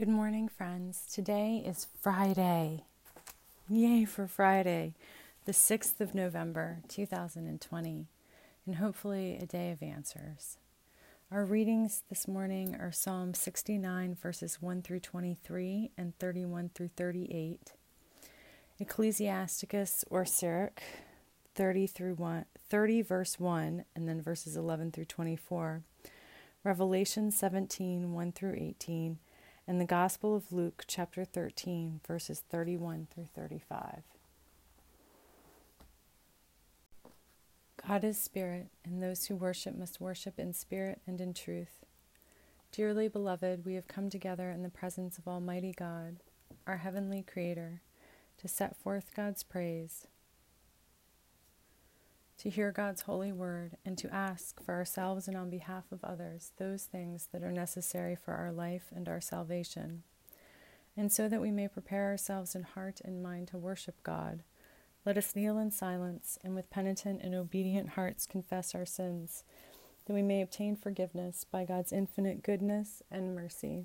Good morning, friends. Today is Friday. Yay for Friday, the 6th of November, 2020, and hopefully a day of answers. Our readings this morning are Psalm 69, verses 1 through 23 and 31 through 38, Ecclesiasticus or Sirach 30 through 1, 30 verse 1 and then verses 11 through 24, Revelation 17 1 through 18, and the Gospel of Luke chapter 13 verses 31 through 35. God is spirit, and those who worship must worship in spirit and in truth. Dearly beloved, we have come together in the presence of Almighty God, our heavenly Creator, to set forth God's praise to hear God's holy word, and to ask for ourselves and on behalf of others those things that are necessary for our life and our salvation. And so that we may prepare ourselves in heart and mind to worship God, let us kneel in silence and with penitent and obedient hearts confess our sins, that we may obtain forgiveness by God's infinite goodness and mercy.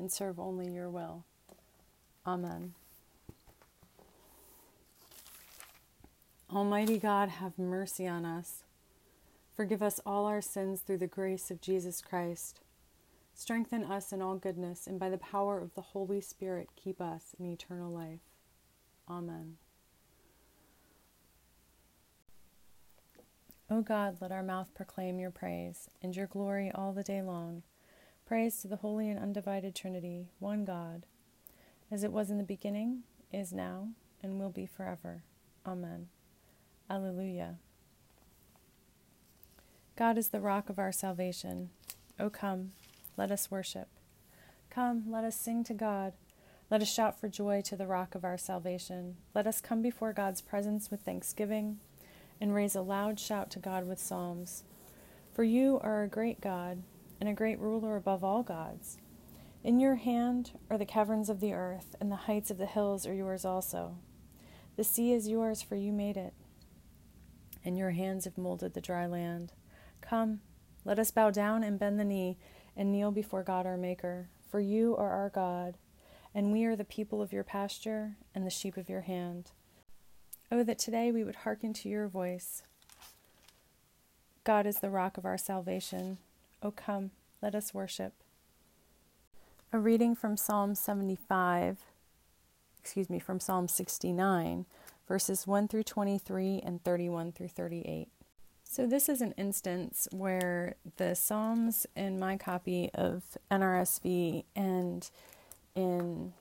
and serve only your will. Amen. Almighty God, have mercy on us. Forgive us all our sins through the grace of Jesus Christ. Strengthen us in all goodness, and by the power of the Holy Spirit, keep us in eternal life. Amen. O God, let our mouth proclaim your praise, and your glory all the day long. Praise to the holy and undivided Trinity, one God, as it was in the beginning, is now, and will be forever. Amen. Alleluia. God is the rock of our salvation. O come, let us worship. Come, let us sing to God. Let us shout for joy to the rock of our salvation. Let us come before God's presence with thanksgiving and raise a loud shout to God with psalms. For you are a great God and a great ruler above all gods. In your hand are the caverns of the earth, and the heights of the hills are yours also. The sea is yours, for you made it, and your hands have molded the dry land. Come, let us bow down and bend the knee and kneel before God our Maker, for you are our God, and we are the people of your pasture and the sheep of your hand. Oh, that today we would hearken to your voice. God is the rock of our salvation. O come, let us worship. A reading from Psalm 75, excuse me, from Psalm 69, verses 1 through 23 and 31 through 38. So, this is an instance where the Psalms in my copy of NRSV and in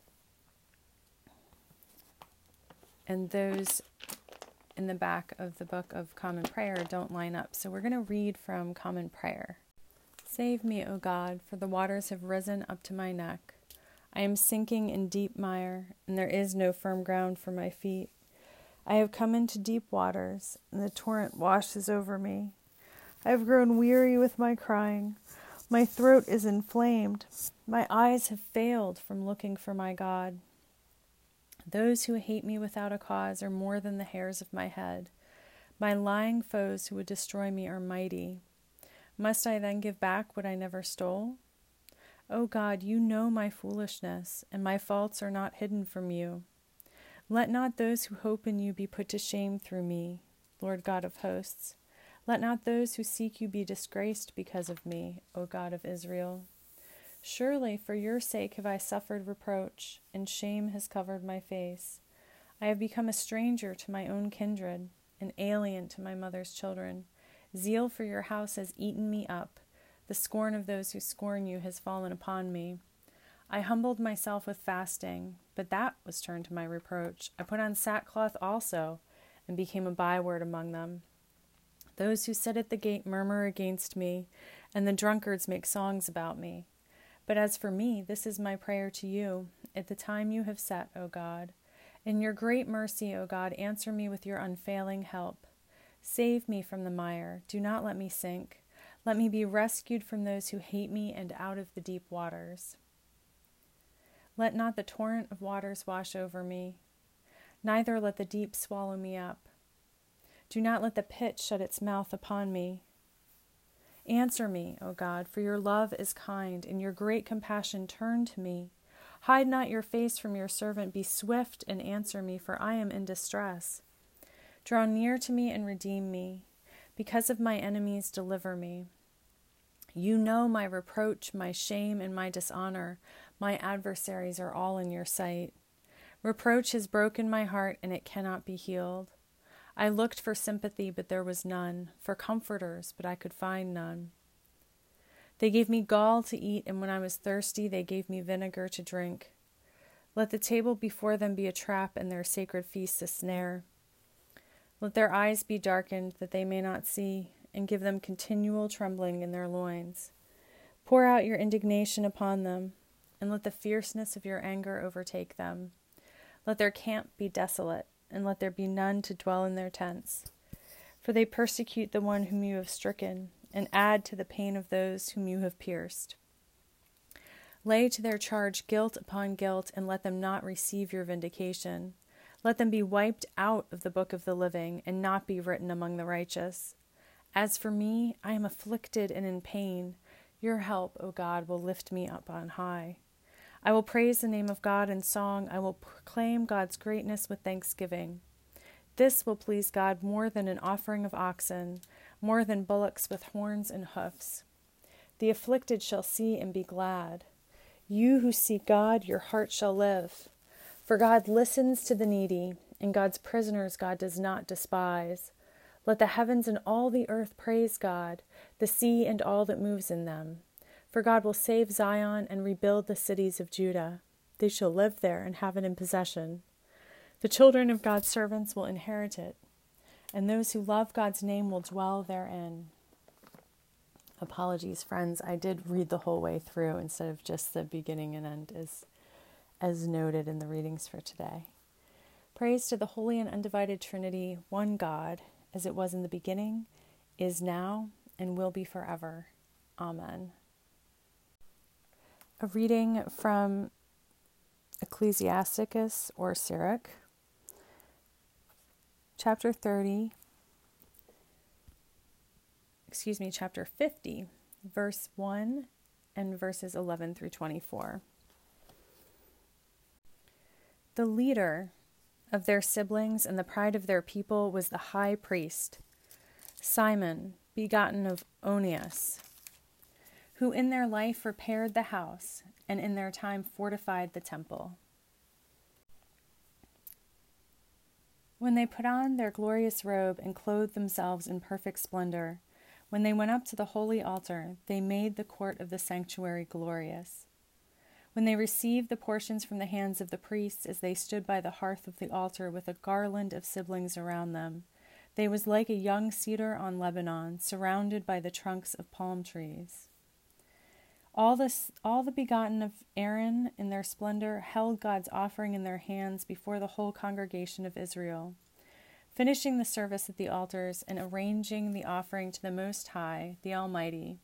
and those in the back of the book of Common Prayer don't line up. So, we're going to read from Common Prayer. Save me, O God, for the waters have risen up to my neck. I am sinking in deep mire, and there is no firm ground for my feet. I have come into deep waters, and the torrent washes over me. I have grown weary with my crying. My throat is inflamed. My eyes have failed from looking for my God. Those who hate me without a cause are more than the hairs of my head. My lying foes who would destroy me are mighty. Must I then give back what I never stole? O oh God, you know my foolishness, and my faults are not hidden from you. Let not those who hope in you be put to shame through me, Lord God of hosts. Let not those who seek you be disgraced because of me, O God of Israel. Surely for your sake have I suffered reproach, and shame has covered my face. I have become a stranger to my own kindred, an alien to my mother's children. Zeal for your house has eaten me up. The scorn of those who scorn you has fallen upon me. I humbled myself with fasting, but that was turned to my reproach. I put on sackcloth also, and became a byword among them. Those who sit at the gate murmur against me, and the drunkards make songs about me. But as for me, this is my prayer to you at the time you have set, O God. In your great mercy, O God, answer me with your unfailing help. Save me from the mire. Do not let me sink. Let me be rescued from those who hate me and out of the deep waters. Let not the torrent of waters wash over me, neither let the deep swallow me up. Do not let the pit shut its mouth upon me. Answer me, O God, for your love is kind, and your great compassion turn to me. Hide not your face from your servant. Be swift and answer me, for I am in distress. Draw near to me and redeem me. Because of my enemies, deliver me. You know my reproach, my shame, and my dishonor. My adversaries are all in your sight. Reproach has broken my heart, and it cannot be healed. I looked for sympathy, but there was none, for comforters, but I could find none. They gave me gall to eat, and when I was thirsty, they gave me vinegar to drink. Let the table before them be a trap, and their sacred feasts a snare. Let their eyes be darkened, that they may not see, and give them continual trembling in their loins. Pour out your indignation upon them, and let the fierceness of your anger overtake them. Let their camp be desolate, and let there be none to dwell in their tents. For they persecute the one whom you have stricken, and add to the pain of those whom you have pierced. Lay to their charge guilt upon guilt, and let them not receive your vindication. Let them be wiped out of the book of the living, and not be written among the righteous. As for me, I am afflicted and in pain. Your help, O God, will lift me up on high. I will praise the name of God in song. I will proclaim God's greatness with thanksgiving. This will please God more than an offering of oxen, more than bullocks with horns and hoofs. The afflicted shall see and be glad. You who seek God, your heart shall live. For God listens to the needy, and God's prisoners God does not despise. Let the heavens and all the earth praise God, the sea and all that moves in them. For God will save Zion and rebuild the cities of Judah. They shall live there and have it in possession. The children of God's servants will inherit it, and those who love God's name will dwell therein. Apologies, friends. I did read the whole way through instead of just the beginning and end, as, as noted in the readings for today. Praise to the holy and undivided Trinity, one God, as it was in the beginning, is now, and will be forever. Amen a reading from Ecclesiasticus or Sirach, chapter 30, excuse me, chapter 50, verse 1 and verses 11 through 24. The leader of their siblings and the pride of their people was the high priest, Simon, begotten of Onias who in their life repaired the house and in their time fortified the temple. When they put on their glorious robe and clothed themselves in perfect splendor, when they went up to the holy altar, they made the court of the sanctuary glorious. When they received the portions from the hands of the priests as they stood by the hearth of the altar with a garland of siblings around them, they was like a young cedar on Lebanon, surrounded by the trunks of palm trees. All, this, all the begotten of Aaron in their splendor held God's offering in their hands before the whole congregation of Israel. Finishing the service at the altars and arranging the offering to the Most High, the Almighty,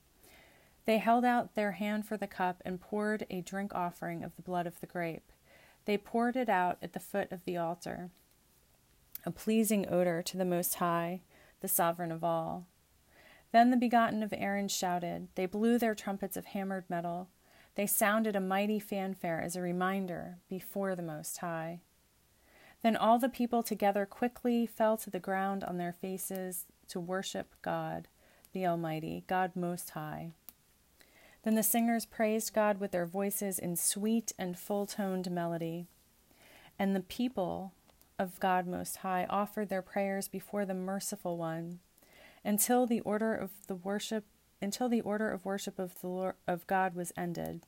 they held out their hand for the cup and poured a drink offering of the blood of the grape. They poured it out at the foot of the altar, a pleasing odor to the Most High, the Sovereign of all. Then the begotten of Aaron shouted. They blew their trumpets of hammered metal. They sounded a mighty fanfare as a reminder before the Most High. Then all the people together quickly fell to the ground on their faces to worship God, the Almighty, God Most High. Then the singers praised God with their voices in sweet and full toned melody. And the people of God Most High offered their prayers before the Merciful One until the order of the worship until the order of worship of the Lord, of God was ended.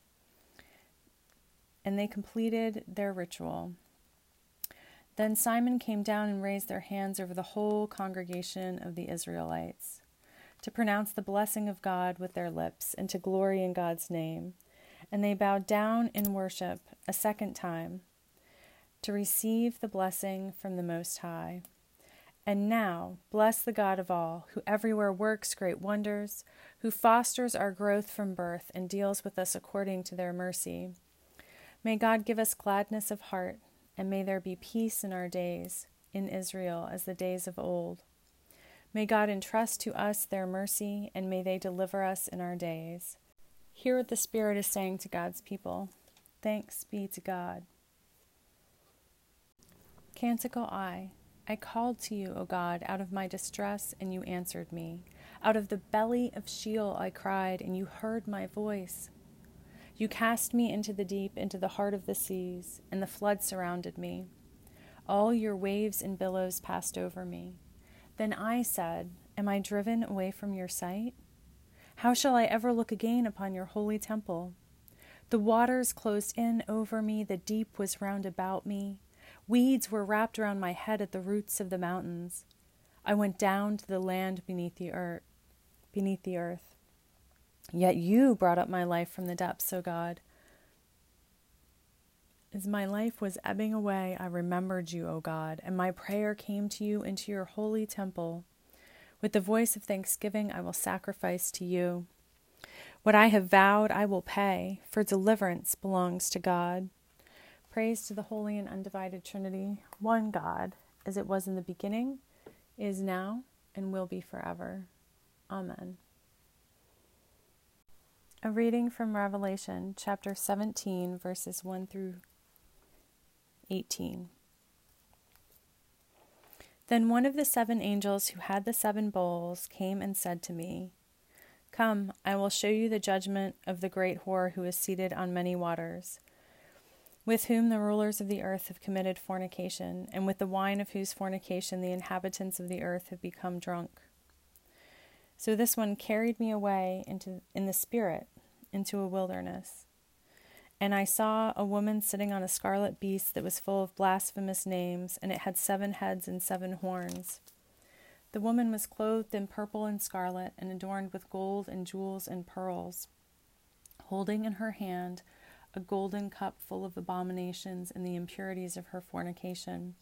And they completed their ritual. Then Simon came down and raised their hands over the whole congregation of the Israelites to pronounce the blessing of God with their lips, and to glory in God's name. And they bowed down in worship a second time to receive the blessing from the Most High. And now, bless the God of all, who everywhere works great wonders, who fosters our growth from birth and deals with us according to their mercy. May God give us gladness of heart, and may there be peace in our days, in Israel as the days of old. May God entrust to us their mercy, and may they deliver us in our days. Hear what the Spirit is saying to God's people. Thanks be to God. Canticle I. I called to you, O God, out of my distress, and you answered me. Out of the belly of Sheol I cried, and you heard my voice. You cast me into the deep, into the heart of the seas, and the flood surrounded me. All your waves and billows passed over me. Then I said, Am I driven away from your sight? How shall I ever look again upon your holy temple? The waters closed in over me, the deep was round about me. Weeds were wrapped around my head at the roots of the mountains. I went down to the land beneath the earth, beneath the earth. Yet you brought up my life from the depths, O God. As my life was ebbing away, I remembered you, O God, and my prayer came to you into your holy temple. With the voice of thanksgiving, I will sacrifice to you. What I have vowed, I will pay, for deliverance belongs to God. Praise to the Holy and Undivided Trinity, one God, as it was in the beginning, is now, and will be forever. Amen. A reading from Revelation, chapter 17, verses 1 through 18. Then one of the seven angels who had the seven bowls came and said to me, Come, I will show you the judgment of the great whore who is seated on many waters with whom the rulers of the earth have committed fornication, and with the wine of whose fornication the inhabitants of the earth have become drunk. So this one carried me away into in the spirit into a wilderness. And I saw a woman sitting on a scarlet beast that was full of blasphemous names, and it had seven heads and seven horns. The woman was clothed in purple and scarlet, and adorned with gold and jewels and pearls, holding in her hand a golden cup full of abominations and the impurities of her fornication.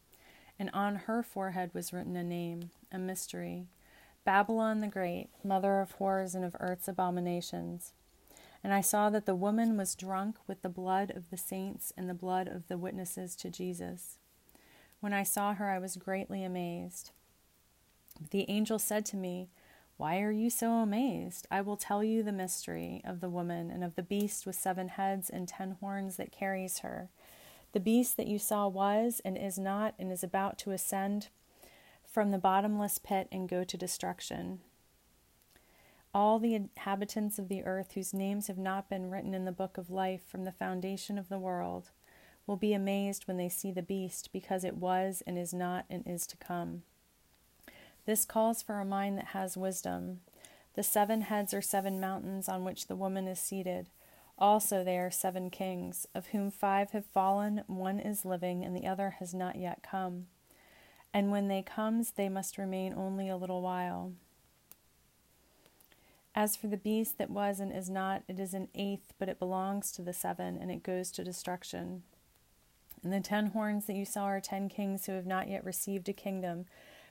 And on her forehead was written a name, a mystery Babylon the Great, mother of horrors and of earth's abominations. And I saw that the woman was drunk with the blood of the saints and the blood of the witnesses to Jesus. When I saw her, I was greatly amazed. The angel said to me, why are you so amazed? I will tell you the mystery of the woman and of the beast with seven heads and ten horns that carries her. The beast that you saw was and is not and is about to ascend from the bottomless pit and go to destruction. All the inhabitants of the earth whose names have not been written in the book of life from the foundation of the world will be amazed when they see the beast, because it was and is not and is to come. This calls for a mind that has wisdom. The seven heads are seven mountains on which the woman is seated. Also, they are seven kings, of whom five have fallen, one is living, and the other has not yet come. And when they comes, they must remain only a little while. As for the beast that was and is not, it is an eighth, but it belongs to the seven, and it goes to destruction. And the ten horns that you saw are ten kings who have not yet received a kingdom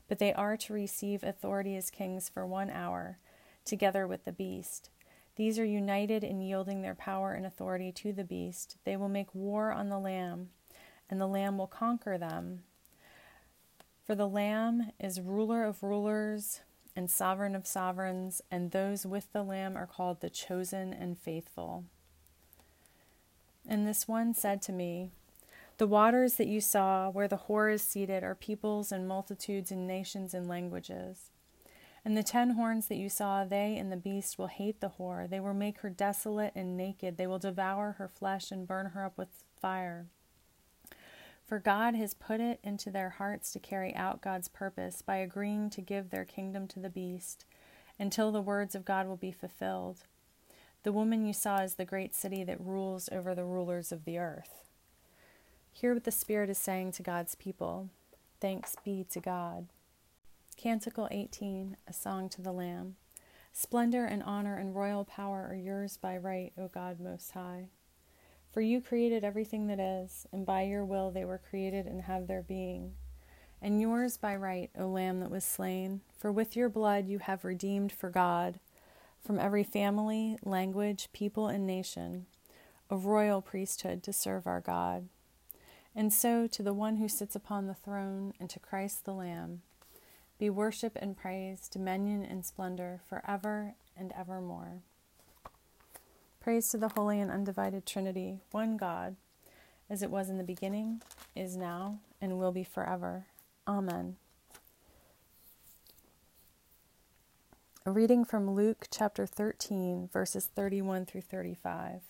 but they are to receive authority as kings for one hour, together with the beast. These are united in yielding their power and authority to the beast. They will make war on the Lamb, and the Lamb will conquer them. For the Lamb is ruler of rulers and sovereign of sovereigns, and those with the Lamb are called the chosen and faithful. And this one said to me, the waters that you saw, where the whore is seated, are peoples and multitudes and nations and languages. And the ten horns that you saw, they and the beast will hate the whore. They will make her desolate and naked. They will devour her flesh and burn her up with fire. For God has put it into their hearts to carry out God's purpose by agreeing to give their kingdom to the beast, until the words of God will be fulfilled. The woman you saw is the great city that rules over the rulers of the earth. Hear what the Spirit is saying to God's people. Thanks be to God. Canticle 18, a song to the Lamb. Splendor and honor and royal power are yours by right, O God Most High. For you created everything that is, and by your will they were created and have their being. And yours by right, O Lamb that was slain, for with your blood you have redeemed for God, from every family, language, people, and nation, a royal priesthood to serve our God. And so to the one who sits upon the throne, and to Christ the Lamb, be worship and praise, dominion and splendor forever and evermore. Praise to the holy and undivided Trinity, one God, as it was in the beginning, is now, and will be forever. Amen. A reading from Luke chapter 13, verses 31 through 35.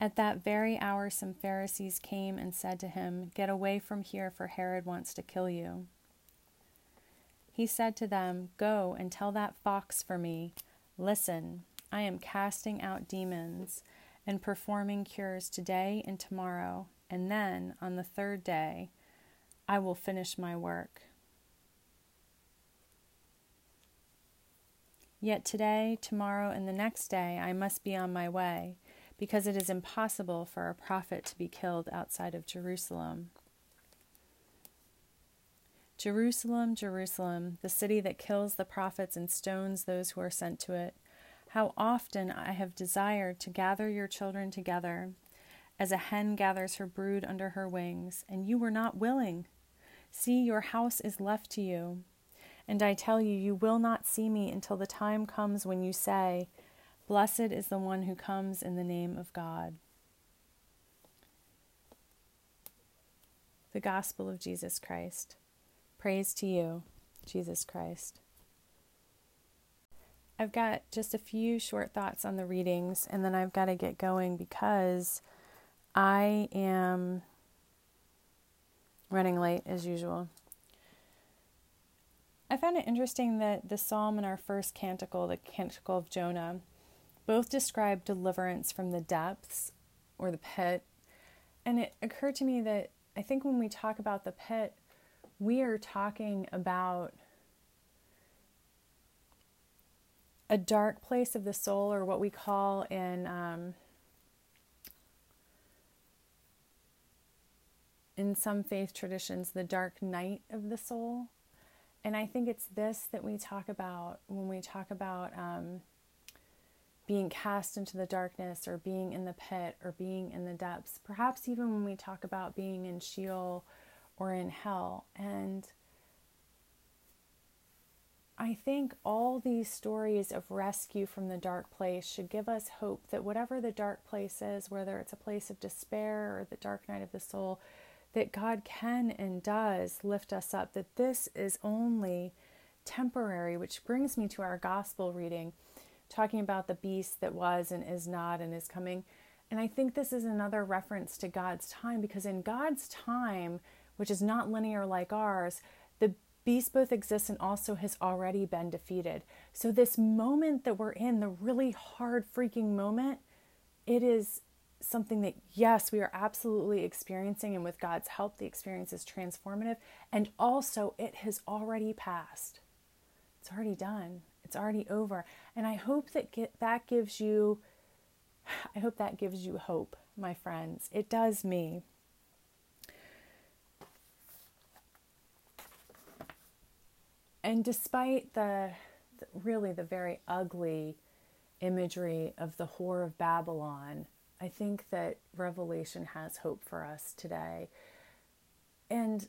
At that very hour, some Pharisees came and said to him, Get away from here, for Herod wants to kill you. He said to them, Go and tell that fox for me, Listen, I am casting out demons and performing cures today and tomorrow, and then on the third day I will finish my work. Yet today, tomorrow, and the next day I must be on my way because it is impossible for a prophet to be killed outside of Jerusalem. Jerusalem, Jerusalem, the city that kills the prophets and stones those who are sent to it. How often I have desired to gather your children together, as a hen gathers her brood under her wings, and you were not willing. See, your house is left to you. And I tell you, you will not see me until the time comes when you say, Blessed is the one who comes in the name of God. The Gospel of Jesus Christ. Praise to you, Jesus Christ. I've got just a few short thoughts on the readings, and then I've got to get going because I am running late as usual. I found it interesting that the psalm in our first canticle, the Canticle of Jonah, both describe deliverance from the depths or the pit. And it occurred to me that I think when we talk about the pit, we are talking about a dark place of the soul, or what we call in um, in some faith traditions the dark night of the soul. And I think it's this that we talk about when we talk about um, being cast into the darkness or being in the pit or being in the depths, perhaps even when we talk about being in Sheol or in hell. And I think all these stories of rescue from the dark place should give us hope that whatever the dark place is, whether it's a place of despair or the dark night of the soul, that God can and does lift us up, that this is only temporary, which brings me to our gospel reading talking about the beast that was and is not and is coming. And I think this is another reference to God's time because in God's time, which is not linear like ours, the beast both exists and also has already been defeated. So, this moment that we're in, the really hard, freaking moment, it is something that, yes, we are absolutely experiencing. And with God's help, the experience is transformative. And also, it has already passed, it's already done. It's already over. And I hope that get, that gives you I hope that gives you hope, my friends. It does me. And despite the, really the very ugly imagery of the whore of Babylon, I think that Revelation has hope for us today. And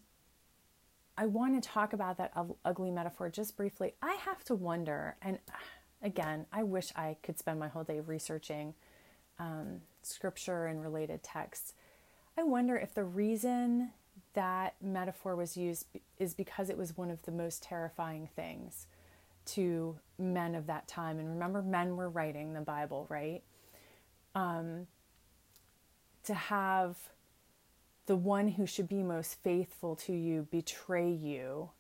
I want to talk about that ugly metaphor just briefly. I have to wonder, and again, I wish I could spend my whole day researching um, scripture and related texts. I wonder if the reason that metaphor was used is because it was one of the most terrifying things to men of that time. And remember, men were writing the Bible, right? Um, to have the one who should be most faithful to you betray you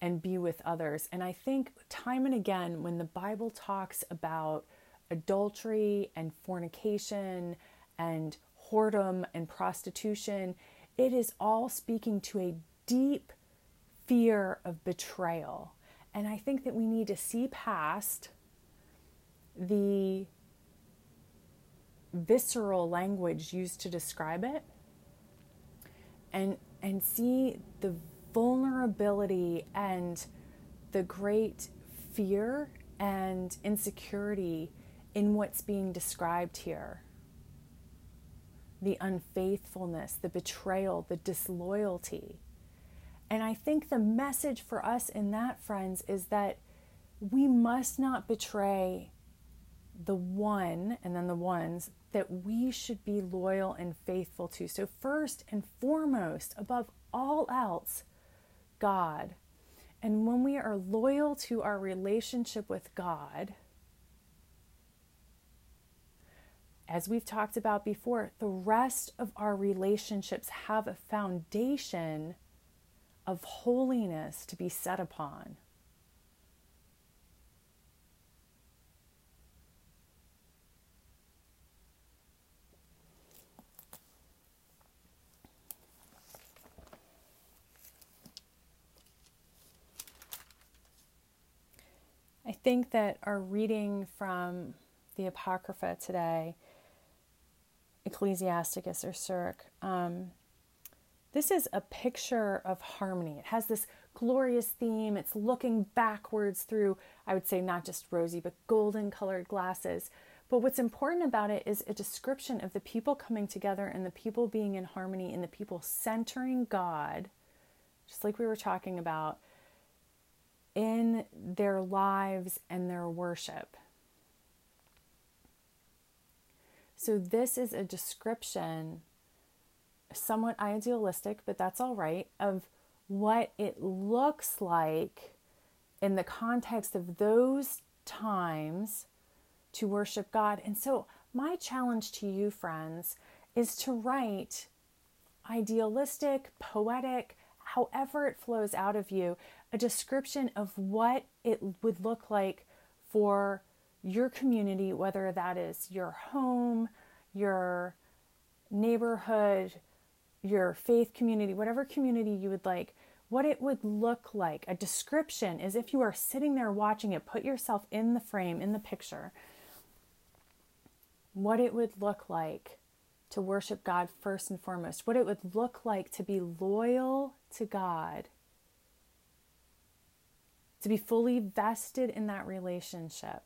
and be with others. And I think time and again, when the Bible talks about adultery and fornication and whoredom and prostitution, it is all speaking to a deep fear of betrayal. And I think that we need to see past the visceral language used to describe it and and see the vulnerability and the great fear and insecurity in what's being described here the unfaithfulness, the betrayal, the disloyalty. And I think the message for us in that, friends, is that we must not betray the one and then the ones that we should be loyal and faithful to. So, first and foremost, above all else, God. And when we are loyal to our relationship with God, as we've talked about before, the rest of our relationships have a foundation of holiness to be set upon. I think that our reading from the Apocrypha today, Ecclesiasticus or Sirach, um, this is a picture of harmony. It has this glorious theme. It's looking backwards through, I would say, not just rosy, but golden colored glasses. But what's important about it is a description of the people coming together and the people being in harmony and the people centering God, just like we were talking about, in their lives and their worship. So, this is a description, somewhat idealistic, but that's all right, of what it looks like in the context of those times to worship God. And so, my challenge to you, friends, is to write idealistic, poetic, however it flows out of you, a description of what it would look like for your community, whether that is your home, your neighborhood, your faith community, whatever community you would like, what it would look like. A description is if you are sitting there watching it, put yourself in the frame, in the picture, what it would look like to worship God first and foremost, what it would look like to be loyal to God to be fully vested in that relationship,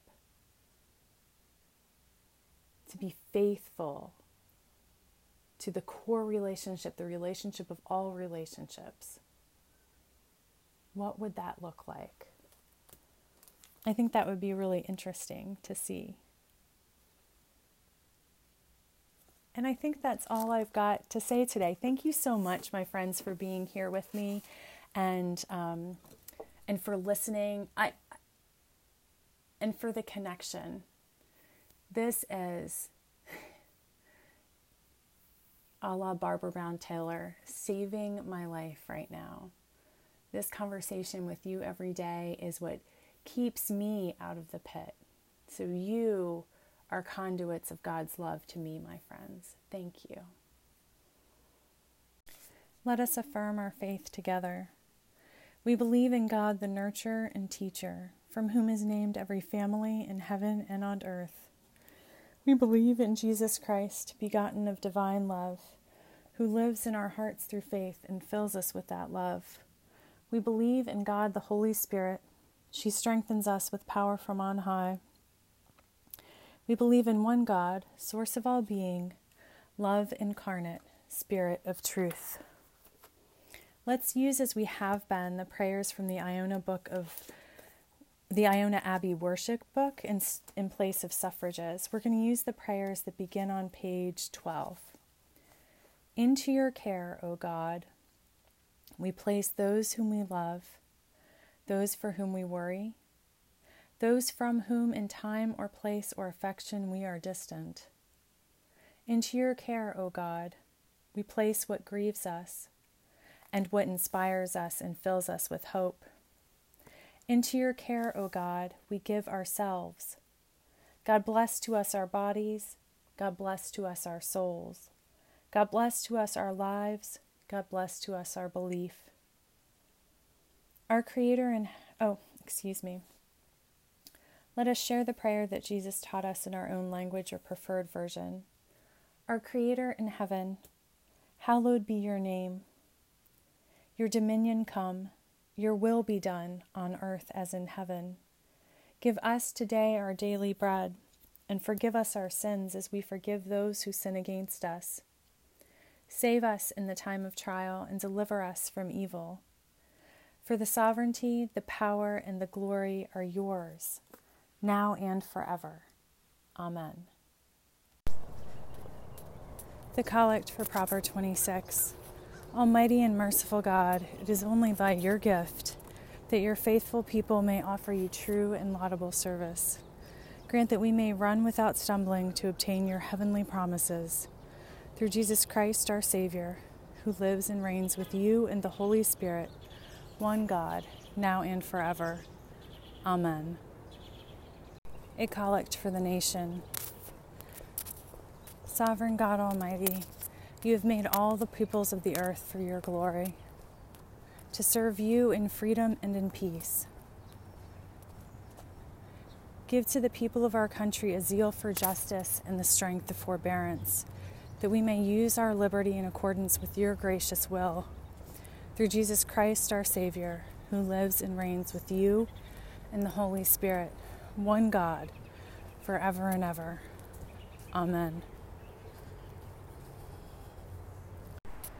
to be faithful to the core relationship, the relationship of all relationships. What would that look like? I think that would be really interesting to see. And I think that's all I've got to say today. Thank you so much, my friends, for being here with me. And um, and for listening. I and for the connection. This is a la Barbara Brown Taylor, saving my life right now. This conversation with you every day is what keeps me out of the pit. So you are conduits of God's love to me, my friends. Thank you. Let us affirm our faith together. We believe in God, the nurturer and teacher, from whom is named every family in heaven and on earth. We believe in Jesus Christ, begotten of divine love, who lives in our hearts through faith and fills us with that love. We believe in God, the Holy Spirit. She strengthens us with power from on high. We believe in one God, source of all being, love incarnate, Spirit of truth. Let's use as we have been the prayers from the Iona book of the Iona Abbey worship book in, in place of suffrages. We're going to use the prayers that begin on page 12. Into your care, O God, we place those whom we love, those for whom we worry, those from whom in time or place or affection we are distant. Into your care, O God, we place what grieves us and what inspires us and fills us with hope. Into your care, O God, we give ourselves. God bless to us our bodies. God bless to us our souls. God bless to us our lives. God bless to us our belief. Our Creator and, oh, excuse me. Let us share the prayer that Jesus taught us in our own language or preferred version. Our Creator in heaven, hallowed be your name. Your dominion come, your will be done on earth as in heaven. Give us today our daily bread, and forgive us our sins as we forgive those who sin against us. Save us in the time of trial and deliver us from evil. For the sovereignty, the power, and the glory are yours, now and forever. Amen. The Collect for Proper 26. Almighty and merciful God, it is only by your gift that your faithful people may offer you true and laudable service. Grant that we may run without stumbling to obtain your heavenly promises. Through Jesus Christ, our Savior, who lives and reigns with you and the Holy Spirit, one God, now and forever. Amen. A collect for the nation. Sovereign God Almighty, you have made all the peoples of the earth for your glory, to serve you in freedom and in peace. Give to the people of our country a zeal for justice and the strength of forbearance, that we may use our liberty in accordance with your gracious will. Through Jesus Christ, our Savior, who lives and reigns with you and the Holy Spirit, one God, forever and ever. Amen.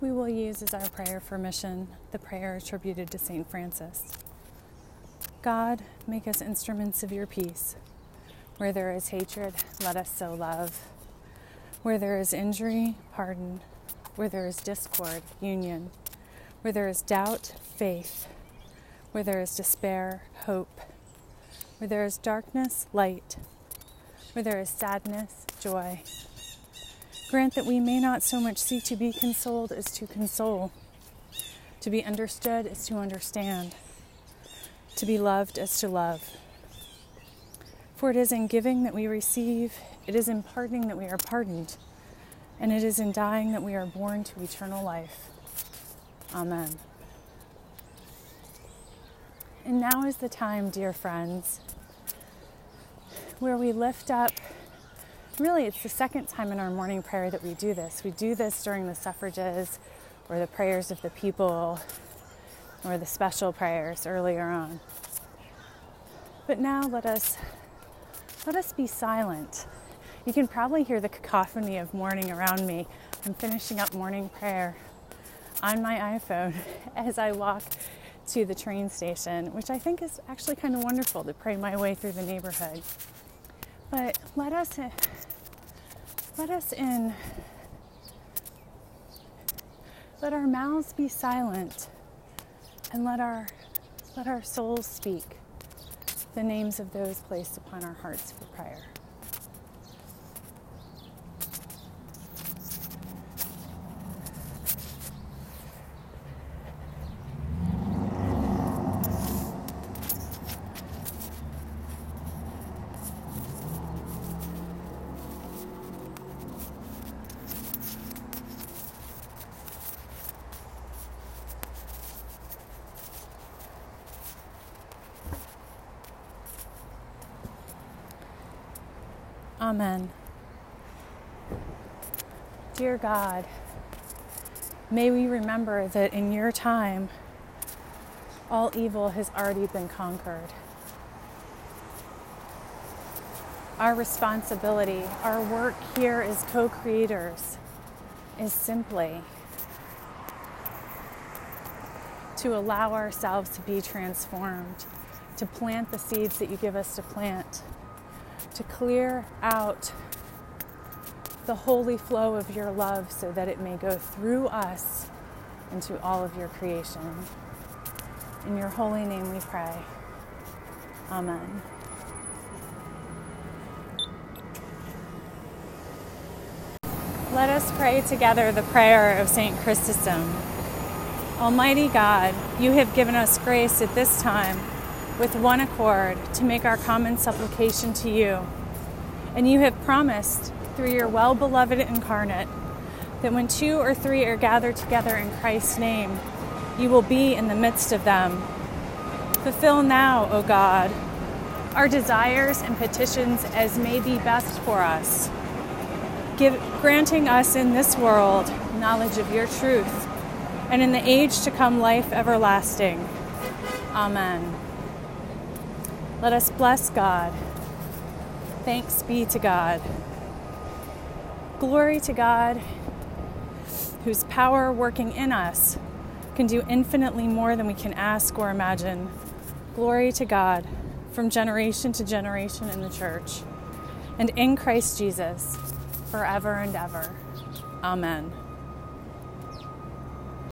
we will use as our prayer for mission the prayer attributed to St. Francis. God, make us instruments of your peace. Where there is hatred, let us sow love. Where there is injury, pardon. Where there is discord, union. Where there is doubt, faith. Where there is despair, hope. Where there is darkness, light. Where there is sadness, joy. Grant that we may not so much seek to be consoled as to console, to be understood as to understand, to be loved as to love. For it is in giving that we receive, it is in pardoning that we are pardoned, and it is in dying that we are born to eternal life. Amen. And now is the time, dear friends, where we lift up really, it's the second time in our morning prayer that we do this. We do this during the suffrages or the prayers of the people or the special prayers earlier on. But now let us let us be silent. You can probably hear the cacophony of morning around me. I'm finishing up morning prayer on my iPhone as I walk to the train station, which I think is actually kind of wonderful to pray my way through the neighborhood. But let us let us in. Let our mouths be silent and let our let our souls speak the names of those placed upon our hearts for prayer. Amen. Dear God, may we remember that in your time, all evil has already been conquered. Our responsibility, our work here as co creators, is simply to allow ourselves to be transformed, to plant the seeds that you give us to plant to clear out the holy flow of your love so that it may go through us into all of your creation. In your holy name we pray. Amen. Let us pray together the prayer of St. Chrysostom. Almighty God, you have given us grace at this time with one accord to make our common supplication to you. And you have promised through your well beloved incarnate that when two or three are gathered together in Christ's name, you will be in the midst of them. Fulfill now, O God, our desires and petitions as may be best for us, Give, granting us in this world knowledge of your truth, and in the age to come life everlasting. Amen. Let us bless God. Thanks be to God. Glory to God, whose power working in us can do infinitely more than we can ask or imagine. Glory to God from generation to generation in the church and in Christ Jesus forever and ever. Amen.